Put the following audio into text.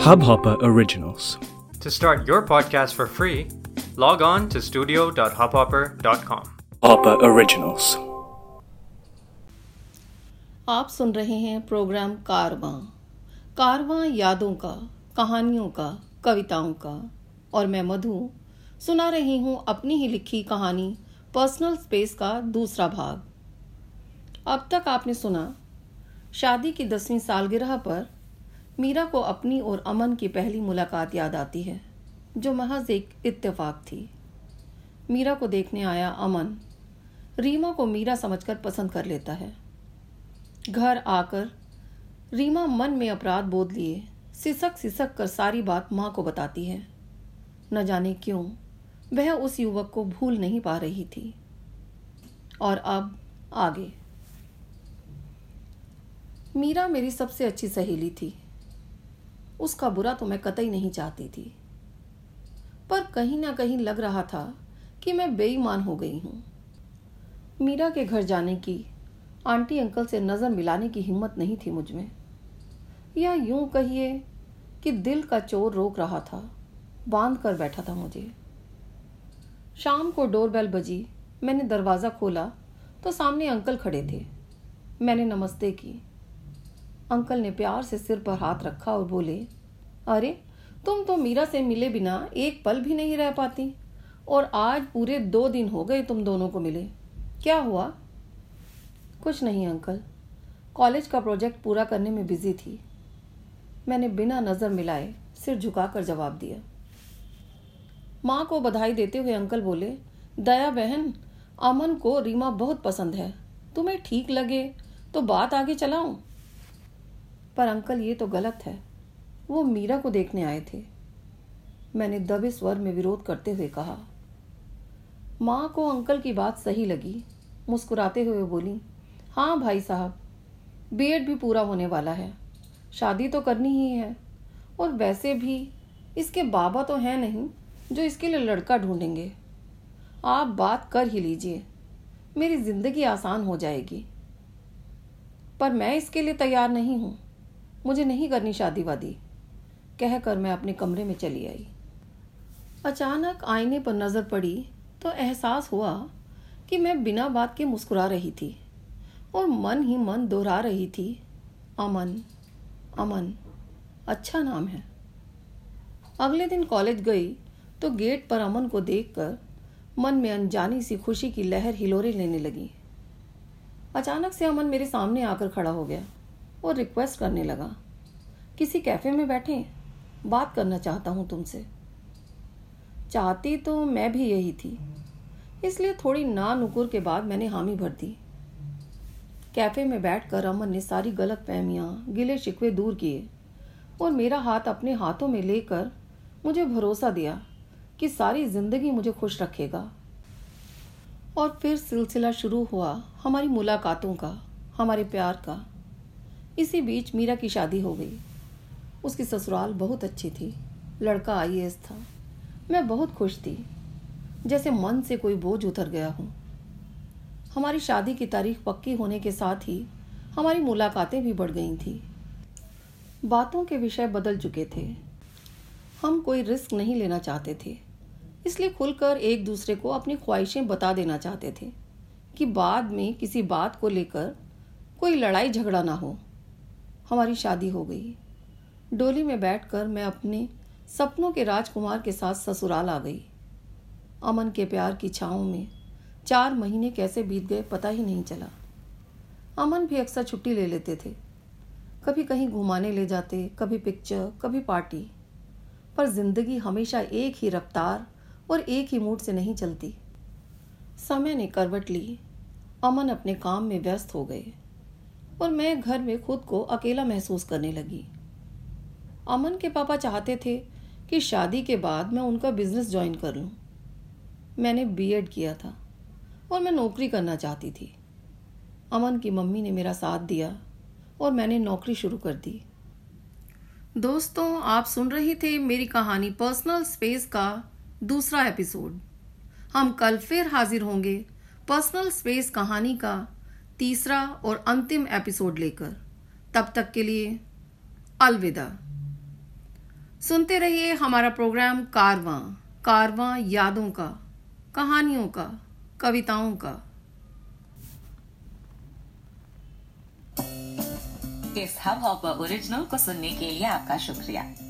Hubhopper Originals. To start your podcast for free, log on to studio.hubhopper.com. Hopper Originals. आप सुन रहे हैं programme कारवां कारवां यादों का कहानियों का कविताओं का और मैं मधु सुना रही हूँ अपनी ही लिखी कहानी पर्सनल स्पेस का दूसरा भाग अब तक आपने सुना शादी की दसवीं सालगिरह पर मीरा को अपनी और अमन की पहली मुलाकात याद आती है, जो महज एक इत्तेफाक थी। मीरा को देखने आया अमन। रीमा को मीरा समझकर पसंद कर लेता है। घर आकर रीमा मन में अपराध बोध लिए, सिसक सिसक कर सारी बात माँ को बताती है। न जाने क्यों, वह उस युवक को भूल नहीं पा रही थी। और अब आगे। मीरा मेरी सबसे अच्छी सहेली थी। उसका बुरा तो मैं कतई नहीं चाहती थी। पर कहीं ना कहीं लग रहा था कि मैं बेईमान हो गई हूँ। मीरा के घर जाने की, आंटी अंकल से नज़र मिलाने की हिम्मत नहीं थी मुझमें या यूँ कहिए कि दिल का चोर रोक रहा था, बाँध कर बैठा था मुझे। शाम को डोरबेल बजी, मैंने दरवाज़ा खोला तो सामने अंकल खड़े थे। मैंने नमस्ते की। अंकल ने प्यार से सिर पर हाथ रखा और बोले, अरे, तुम तो मीरा से मिले बिना एक पल भी नहीं रह पाती और आज पूरे दो दिन हो गए तुम दोनों को मिले। क्या हुआ? कुछ नहीं अंकल। कॉलेज का प्रोजेक्ट पूरा करने में बिज़ी थी। मैंने बिना नज़र मिलाए सिर झुकाकर जवाब दिया। माँ को बधाई देते हुए अंकल बोले, दया बहन, अमन को रीमा बहुत पसंद है। तुम्हें ठीक लगे तो बात आगे चलाऊं? पर अंकल, ये तो गलत है। वो मीरा को देखने आए थे। मैंने दबे स्वर में विरोध करते हुए कहा। माँ को अंकल की बात सही लगी। मुस्कुराते हुए बोली हाँ भाई साहब बीएड भी पूरा होने वाला है। शादी तो करनी ही है। और वैसे भी इसके बाबा तो हैं नहीं, जो इसके लिए लड़का ढूंढेंगे। आप बात कर ही लीजिए। मेरी ज़िंदगी आसान हो जाएगी। पर मैं इसके लिए तैयार नहीं हूँ। मुझे नहीं करनी शादी वादी कहकर मैं अपने कमरे में चली आई। अचानक आईने पर नज़र पड़ी तो एहसास हुआ कि मैं बिना बात के मुस्कुरा रही थी और मन ही मन दोहरा रही थी, अमन अमन अच्छा नाम है। अगले दिन कॉलेज गई तो गेट पर अमन को देखकर मन में अनजानी सी खुशी की लहर हिलोरे लेने लगी। अचानक से अमन मेरे सामने आकर खड़ा हो गया। और रिक्वेस्ट करने लगा। किसी कैफ़े में बैठे, बात करना चाहता हूँ तुमसे। चाहती तो मैं भी यही थी। इसलिए थोड़ी ना नुकुर के बाद मैंने हामी भर दी। कैफ़े में बैठकर अमन ने सारी गलत फहमियाँ, गिले शिकवे दूर किए और मेरा हाथ अपने हाथों में लेकर मुझे भरोसा दिया कि सारी ज़िंदगी मुझे खुश रखेगा। और फिर सिलसिला शुरू हुआ हमारी मुलाकातों का, हमारे प्यार का। इसी बीच मीरा की शादी हो गई। उसकी ससुराल बहुत अच्छी थी। लड़का आईएएस था। मैं बहुत खुश थी। जैसे मन से कोई बोझ उतर गया हूँ। हमारी शादी की तारीख पक्की होने के साथ ही हमारी मुलाकातें भी बढ़ गई थी। बातों के विषय बदल चुके थे। हम कोई रिस्क नहीं लेना चाहते थे। इसलिए खुलकर एक दूसरे को अपनी ख्वाहिशें बता देना चाहते थे कि बाद में किसी बात को लेकर कोई लड़ाई झगड़ा ना हो। हमारी शादी हो गई डोली में बैठकर मैं अपने सपनों के राजकुमार के साथ ससुराल आ गई। अमन के प्यार की छाओं में चार महीने कैसे बीत गए पता ही नहीं चला। अमन भी अक्सर छुट्टी ले लेते थे। कभी कहीं घुमाने ले जाते, कभी पिक्चर कभी पार्टी पर ज़िंदगी हमेशा एक ही रफ्तार और एक ही मूड से नहीं चलती। समय ने करवट ली। अमन अपने काम में व्यस्त हो गए। और मैं घर में खुद को अकेला महसूस करने लगी। अमन के पापा चाहते थे कि शादी के बाद मैं उनका बिज़नेस ज्वाइन कर लूँ। मैंने बीएड किया था और मैं नौकरी करना चाहती थी। अमन की मम्मी ने मेरा साथ दिया और मैंने नौकरी शुरू कर दी। दोस्तों, आप सुन रही थे मेरी कहानी पर्सनल स्पेस का दूसरा एपिसोड हम कल फिर हाजिर होंगे पर्सनल स्पेस कहानी का तीसरा और अंतिम एपिसोड लेकर। तब तक के लिए अलविदा। सुनते रहिए हमारा प्रोग्राम कारवां कारवां यादों का, कहानियों का, कविताओं का। इस हब हॉपर ओरिजिनल को सुनने के लिए आपका शुक्रिया।